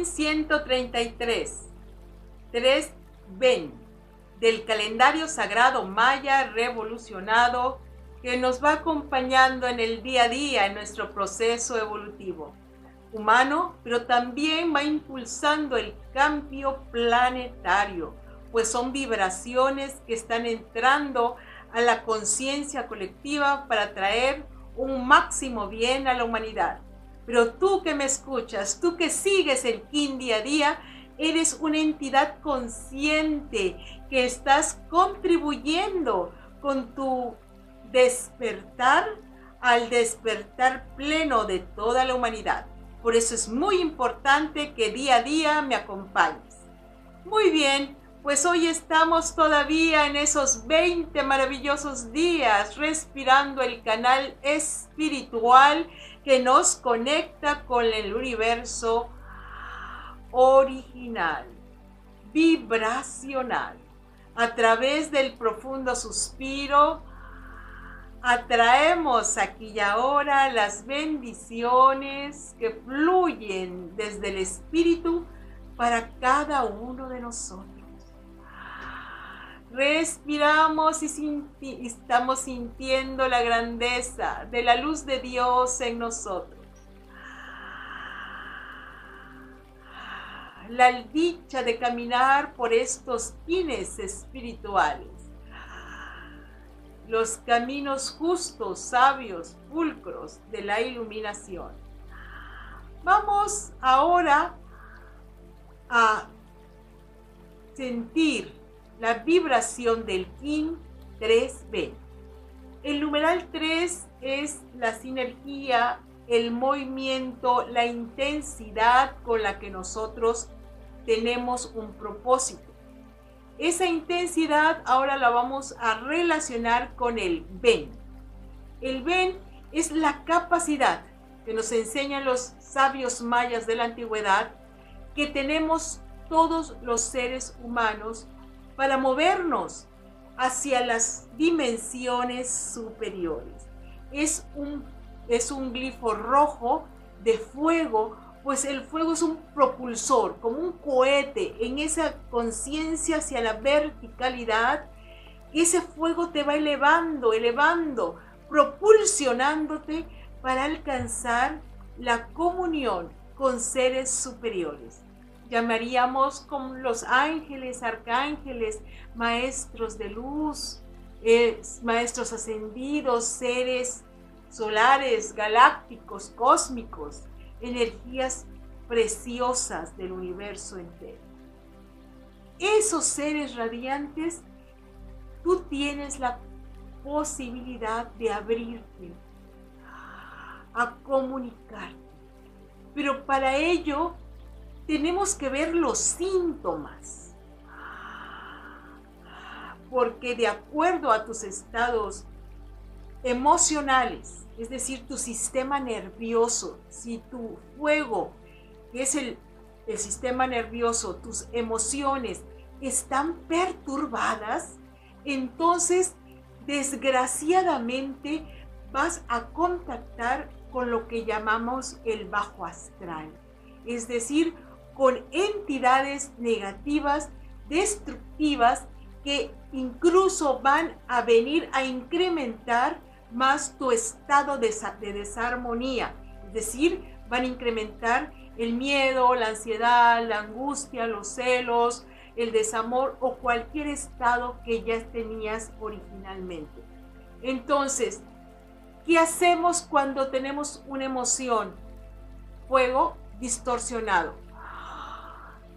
Kin 133. 3 Ben del calendario sagrado maya revolucionado que nos va acompañando en el día a día en nuestro proceso evolutivo humano, pero también va impulsando el cambio planetario, pues son vibraciones que están entrando a la conciencia colectiva para traer un máximo bien a la humanidad. Pero tú que me escuchas, tú que sigues el Kin día a día, eres una entidad consciente que estás contribuyendo con tu despertar al despertar pleno de toda la humanidad. Por eso es muy importante que día a día me acompañes. Muy bien, pues hoy estamos todavía en esos 20 maravillosos días respirando el canal espiritual que nos conecta con el universo original, vibracional. A través del profundo suspiro, atraemos aquí y ahora las bendiciones que fluyen desde el Espíritu para cada uno de nosotros. Respiramos y estamos sintiendo la grandeza de la luz de Dios en nosotros. La dicha de caminar por estos pines espirituales los caminos justos, sabios, pulcros de la iluminación. Vamos ahora a sentir la vibración del Kin 3B. El numeral 3 es la sinergia, el movimiento, la intensidad con la que nosotros tenemos un propósito. Esa intensidad ahora la vamos a relacionar con el ven. El ven es la capacidad que nos enseñan los sabios mayas de la antigüedad que tenemos todos los seres humanos para movernos hacia las dimensiones superiores. Es un, es un glifo rojo de fuego pues el fuego es un propulsor, como un cohete en esa conciencia hacia la verticalidad. Ese fuego te va elevando, elevando, propulsionándote para alcanzar la comunión con seres superiores. Llamaríamos como los ángeles, arcángeles, maestros de luz, eh, maestros ascendidos, seres solares, galácticos, cósmicos energías preciosas del universo entero. Esos seres radiantes, tú tienes la posibilidad de abrirte a comunicar. Pero para ello tenemos que ver los síntomas. Porque de acuerdo a tus estados emocionales, es decir, tu sistema nervioso, si tu fuego, que es el, el sistema nervioso, tus emociones están perturbadas, entonces desgraciadamente vas a contactar con lo que llamamos el bajo astral, es decir, con entidades negativas, destructivas, que incluso van a venir a incrementar más tu estado de, desarmonía. Es decir, van a incrementar el miedo, la ansiedad, la angustia, los celos, el desamor o cualquier estado que ya tenías originalmente. Entonces, ¿qué hacemos cuando tenemos una emoción? Fuego distorsionado.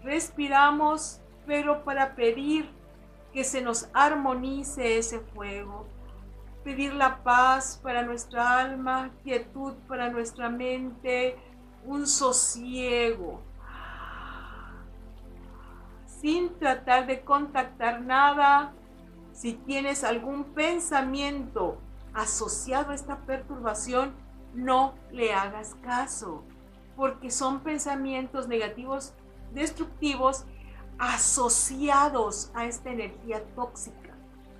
Respiramos, pero para pedir que se nos armonice ese fuego, pedir la paz para nuestra alma, quietud para nuestra mente, un sosiego, sin tratar de contactar nada. Si tienes algún pensamiento asociado a esta perturbación, no le hagas caso, porque son pensamientos negativos, destructivos, asociados a esta energía tóxica.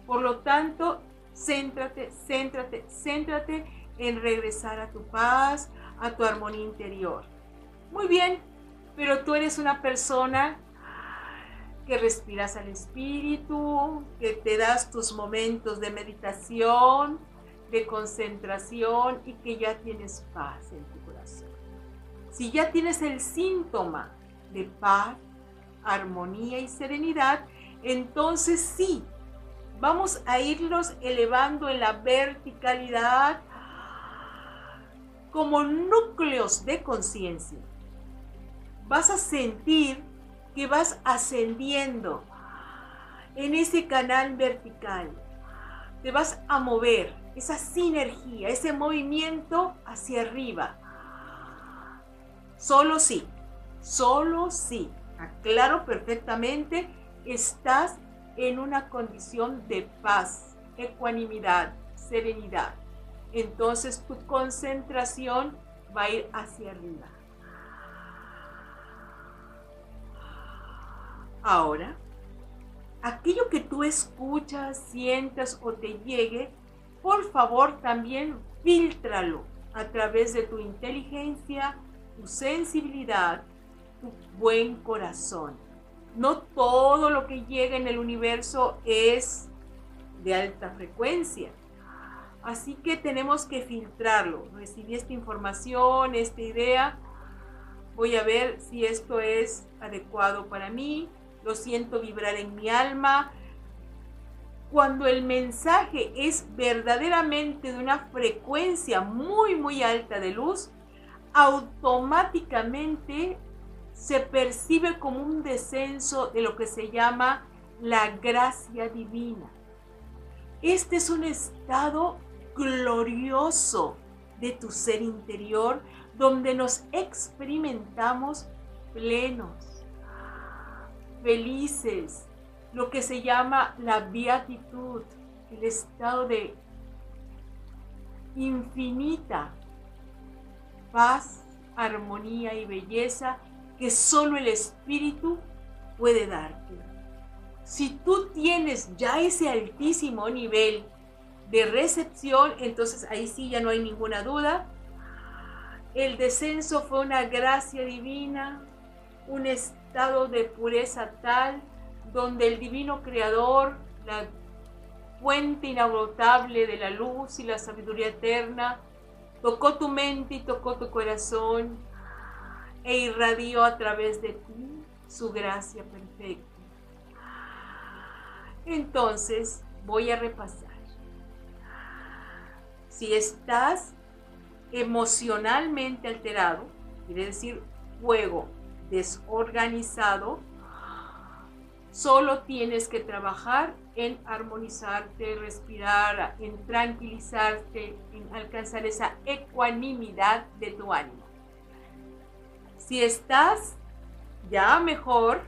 Por lo tanto, Céntrate, céntrate, céntrate en regresar a tu paz, a tu armonía interior. Muy bien, pero tú eres una persona que respiras al espíritu, que te das tus momentos de meditación, de concentración y que ya tienes paz en tu corazón. Si ya tienes el síntoma de paz, armonía y serenidad, entonces sí, vamos a irlos elevando en la verticalidad como núcleos de conciencia. Vas a sentir que vas ascendiendo en ese canal vertical. Te vas a mover, esa sinergia, ese movimiento hacia arriba. Solo sí, solo sí, aclaro perfectamente, estás en una condición de paz, ecuanimidad, serenidad. Entonces tu concentración va a ir hacia arriba. Ahora, aquello que tú escuchas, sientas o te llegue, por favor también filtralo a través de tu inteligencia, tu sensibilidad, buen corazón. No todo lo que llega en el universo es de alta frecuencia. Así que tenemos que filtrarlo. Recibí esta información, esta idea. Voy a ver si esto es adecuado para mí lo siento vibrar en mi alma. Cuando el mensaje es verdaderamente de una frecuencia muy, muy alta de luz, automáticamente se percibe como un descenso de lo que se llama la gracia divina. Este es un estado glorioso de tu ser interior donde nos experimentamos plenos, felices, lo que se llama la beatitud, el estado de infinita paz, armonía y belleza que solo el Espíritu puede darte. Si tú tienes ya ese altísimo nivel de recepción, entonces ahí sí ya no hay ninguna duda. El descenso fue una gracia divina, un estado de pureza tal donde el divino creador, la fuente inagotable de la luz y la sabiduría eterna, tocó tu mente y tocó tu corazón e irradió a través de ti su gracia perfecta. Entonces voy a repasar. Si estás emocionalmente alterado, quiere decir fuego desorganizado, solo tienes que trabajar en armonizarte, respirar, en tranquilizarte, en alcanzar esa ecuanimidad de tu ánimo. Si estás ya mejor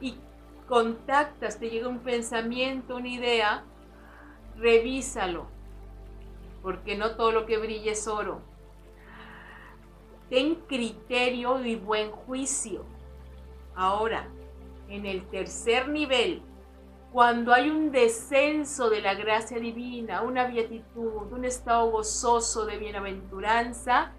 y contactas, te llega un pensamiento, una idea, revísalo, porque no todo lo que brilla es oro ten criterio y buen juicio. Ahora, en el tercer nivel, cuando hay un descenso de la gracia divina, una beatitud, un estado gozoso de bienaventuranza,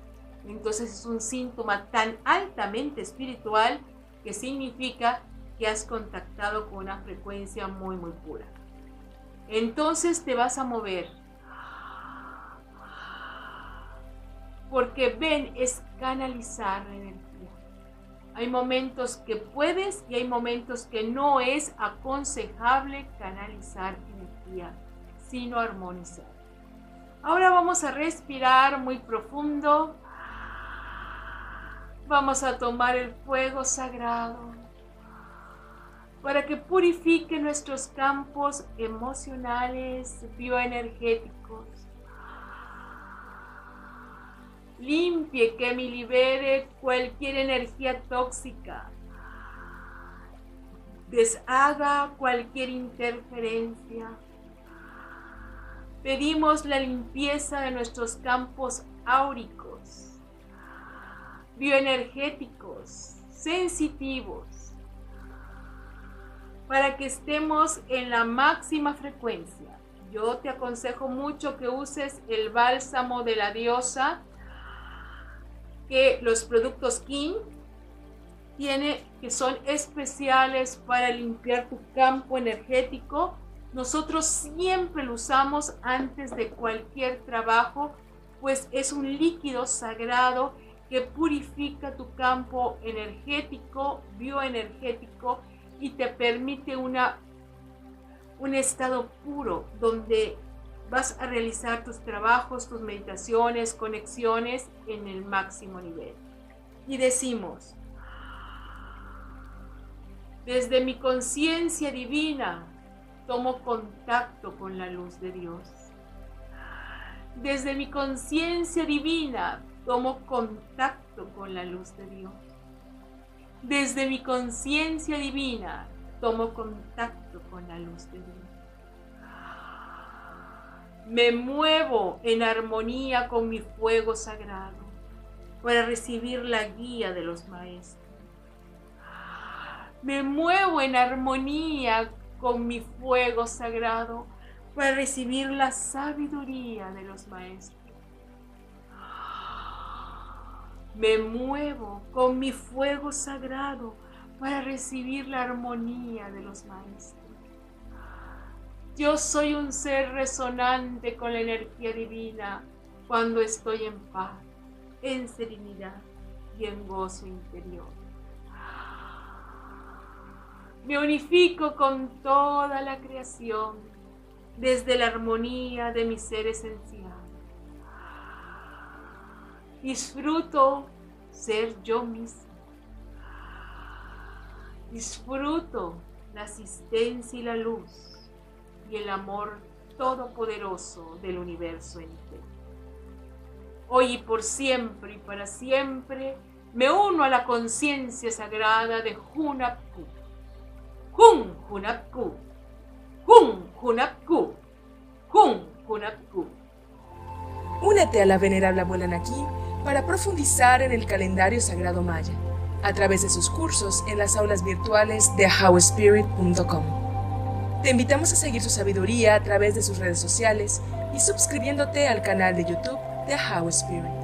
entonces es un síntoma tan altamente espiritual que significa que has contactado con una frecuencia muy, muy pura. Entonces te vas a mover porque ven es canalizar la energía. Hay momentos que puedes y hay momentos que no es aconsejable canalizar energía, sino armonizar. Ahora vamos a respirar muy profundo. Vamos a tomar el fuego sagrado para que purifique nuestros campos emocionales, bioenergéticos. Limpie, que me libere cualquier energía tóxica, deshaga cualquier interferencia. Pedimos la limpieza de nuestros campos áuricos, bioenergéticos, sensitivos, para que estemos en la máxima frecuencia. Yo te aconsejo mucho que uses el bálsamo de la diosa que los productos King tiene que son especiales para limpiar tu campo energético. Nosotros siempre lo usamos antes de cualquier trabajo, pues es un líquido sagrado que purifica tu campo energético, bioenergético y te permite una, un estado puro donde vas a realizar tus trabajos, tus meditaciones, conexiones en el máximo nivel. Y decimos, desde mi conciencia divina tomo contacto con la luz de Dios. Desde mi conciencia divina tomo contacto con la luz de Dios. Desde mi conciencia divina tomo contacto con la luz de Dios. Me muevo en armonía con mi fuego sagrado para recibir la guía de los maestros. Me muevo en armonía con mi fuego sagrado para recibir la sabiduría de los maestros. Me muevo con mi fuego sagrado para recibir la armonía de los maestros. Yo soy un ser resonante con la energía divina cuando estoy en paz, en serenidad y en gozo interior. Me unifico con toda la creación desde la armonía de mi ser esencial. Disfruto ser yo mismo. Disfruto la asistencia y la luz y el amor todopoderoso del universo entero. Hoy y por siempre y para siempre me uno a la conciencia sagrada de Hunapku. Hun Hunapku. Hun Hunapku. Hun Hunapku. Únete a la venerable abuela Naki para profundizar en el calendario sagrado maya a través de sus cursos en las aulas virtuales de howspirit.com. Te invitamos a seguir su sabiduría a través de sus redes sociales y suscribiéndote al canal de YouTube de How Spirit.